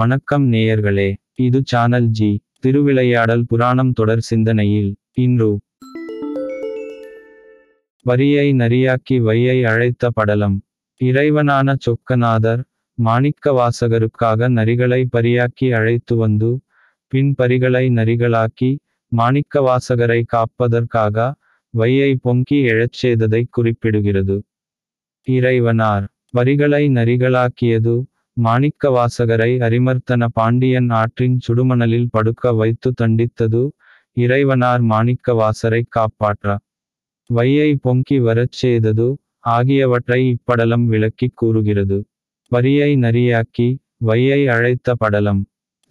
வணக்கம் நேயர்களே இது சானல் ஜி திருவிளையாடல் புராணம் தொடர் சிந்தனையில் இன்று. வரியை நரியாக்கி வையை அழைத்த படலம். இறைவனான சொக்கநாதர் மாணிக்க வாசகருக்காக நரிகளை பரியாக்கி அழைத்து வந்து பின் பரிகளை நரிகளாக்கி மாணிக்கவாசகரை காப்பதற்காக வையை பொங்கி எழச் செய்ததை குறிப்பிடுகிறது. இறைவனார் வரிகளை நரிகளாக்கியது மாணிக்கவாசகரை அரிமர்த்தன பாண்டியன் ஆற்றின் சுடுமணலில் படுக்க வைத்து தண்டித்தது இறைவனார் மாணிக்கவாசரை காப்பாற்ற. வையை பொங்கி வரச் செய்தது ஆகியவற்றை இப்படலம் விளக்கிக் கூறுகிறது. வரியை நரியாக்கி வையை அழைத்த படலம்.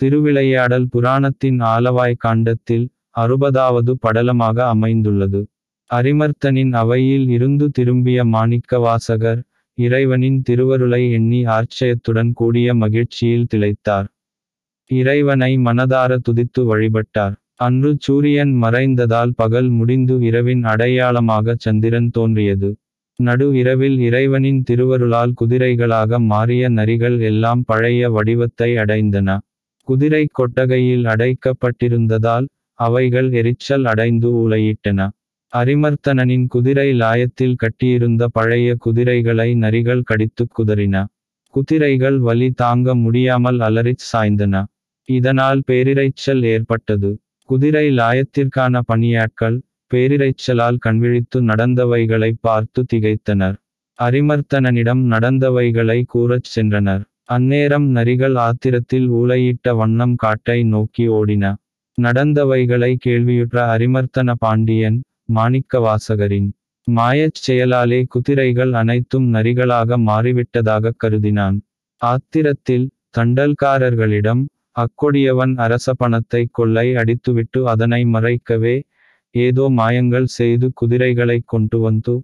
திருவிளையாடல் புராணத்தின் ஆலவாய் காண்டத்தில் அறுபதாவது படலமாக அமைந்துள்ளது. அரிமர்த்தனின் அவையில் இருந்து திரும்பிய மாணிக்கவாசகர் இறைவனின் திருவருளை எண்ணி ஆச்சயத்துடன் கூடிய மகிழ்ச்சியில் திளைத்தார். இறைவனை மனதார துதித்து வழிபட்டார். அன்று சூரியன் மறைந்ததால் பகல் முடிந்து இரவின் அடையாளமாக சந்திரன் தோன்றியது. நடு இரவில் இறைவனின் திருவருளால் குதிரைகளாக மாறிய நரிகள் எல்லாம் பழைய வடிவத்தை அடைந்தன. குதிரை கொட்டகையில் அடைக்கப்பட்டிருந்ததால் அவைகள் எரிச்சல் அடைந்து ஊளையிட்டன. அரிமர்த்தனனின் குதிரை லாயத்தில் கட்டியிருந்த பழைய குதிரைகளை நரிகள் கடித்துக் குதறின. குதிரைகள் வலி தாங்க முடியாமல் அலறிச் சாய்ந்தன. இதனால் பேரிரைச்சல் ஏற்பட்டது. குதிரை லாயத்திற்கான பணியாட்கள் பேரிரைச்சலால் கண்விழித்து நடந்தவைகளை பார்த்து திகைத்தனர். அரிமர்த்தனனிடம் நடந்தவைகளை கூறச் சென்றனர். அந்நேரம் நரிகள் ஆத்திரத்தில் ஊளையிட்ட வண்ணம் காட்டை நோக்கி ஓடின. நடந்தவைகளை கேள்வியுற்ற அரிமர்த்தன பாண்டியன் மாணிக்கவாசகரின் மாயச் செயலாலே குதிரைகள் அனைத்தும் நரிகளாக மாறிவிட்டதாக கருதினான். ஆத்திரத்தில் தண்டல்காரர்களிடம் அக்கொடியவன் அரச பணத்தை கொள்ளை அடித்துவிட்டு அதனை மறைக்கவே ஏதோ மாயங்கள் செய்து குதிரைகளைக் கொண்டு வந்து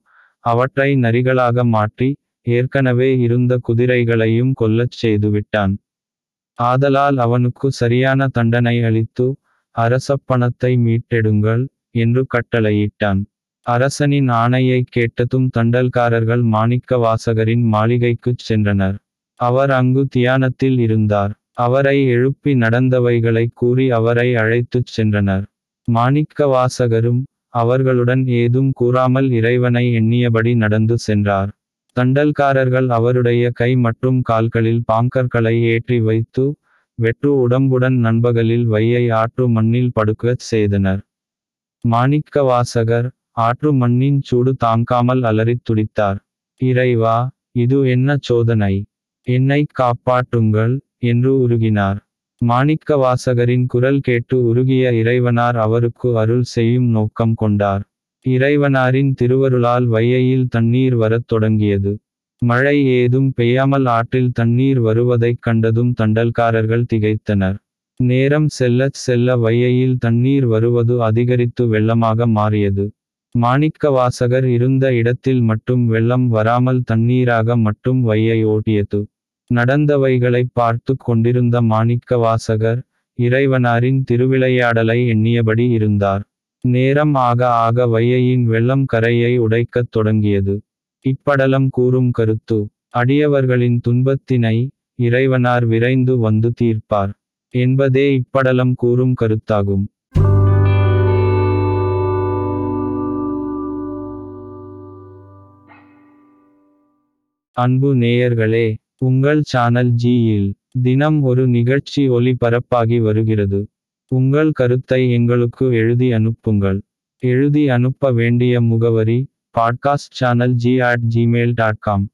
அவற்றை நரிகளாக மாற்றி ஏற்கனவே இருந்த குதிரைகளையும் கொல்லச் செய்துவிட்டான். ஆதலால் அவனுக்கு சரியான தண்டனை அளித்து அரச பணத்தை மீட்டெடுங்கள். என்று கட்டளையிட்டான். அரசனின் ஆணையை கேட்டதும் தண்டல்காரர்கள் மாணிக்க வாசகரின் மாளிகைக்குச் சென்றனர். அவர் அங்கு தியானத்தில் இருந்தார். அவரை எழுப்பி நடந்தவைகளை கூறி அவரை அழைத்துச் சென்றனர். மாணிக்க வாசகரும் அவர்களுடன் ஏதும் கூறாமல் இறைவனை எண்ணியபடி நடந்து சென்றார். தண்டல்காரர்கள் அவருடைய கை மற்றும் கால்களில் பாங்கர்களை ஏற்றி வைத்து வெற்று உடம்புடன் நண்பகலில் வையை ஆற்று மண்ணில் படுக்கச் செய்தனர். மாணிக்கவாசகர் ஆற்று மண்ணின் சூடு தாங்காமல் அலறித் துடித்தார். இறைவா இது என்ன சோதனை? என்னை காப்பாற்றுங்கள் என்று உருகினார். மாணிக்கவாசகரின் குரல் கேட்டு உருகிய இறைவனார் அவருக்கு அருள் செய்யும் நோக்கம் கொண்டார். இறைவனாரின் திருவருளால் வையையில் தண்ணீர் வரத் தொடங்கியது. மழை ஏதும் பெய்யாமல் ஆற்றில் தண்ணீர் வருவதைக் கண்டதும் தண்டல்காரர்கள் திகைத்தனர். நேரம் செல்லச் செல்ல வையையில் தண்ணீர் வருவது அதிகரித்து வெள்ளமாக மாறியது. மாணிக்கவாசகர் இருந்த இடத்தில் மட்டும் வெள்ளம் வராமல் தண்ணீராக மட்டும் வையை ஓட்டியது. நடந்தவைகளைப் பார்த்து கொண்டிருந்த மாணிக்கவாசகர் இறைவனாரின் திருவிளையாடலை எண்ணியபடி இருந்தார். நேரம் ஆக ஆக வையையின் வெள்ளம் கரையை உடைக்கத் தொடங்கியது. இப்படலம் கூறும் கருத்து அடியவர்களின் துன்பத்தினை இறைவனார் விரைந்து வந்து தீர்ப்பார். என்பதே இப்படலம் கூறும் கருத்தாகும். அன்பு நேயர்களே உங்கள் சானல் ஜியில் தினம் ஒரு நிகழ்ச்சி ஒளிபரப்பாகி வருகிறது. உங்கள் கருத்தை எங்களுக்கு எழுதி அனுப்புங்கள். எழுதி அனுப்ப வேண்டிய முகவரி podcast channel G at Gmail dot com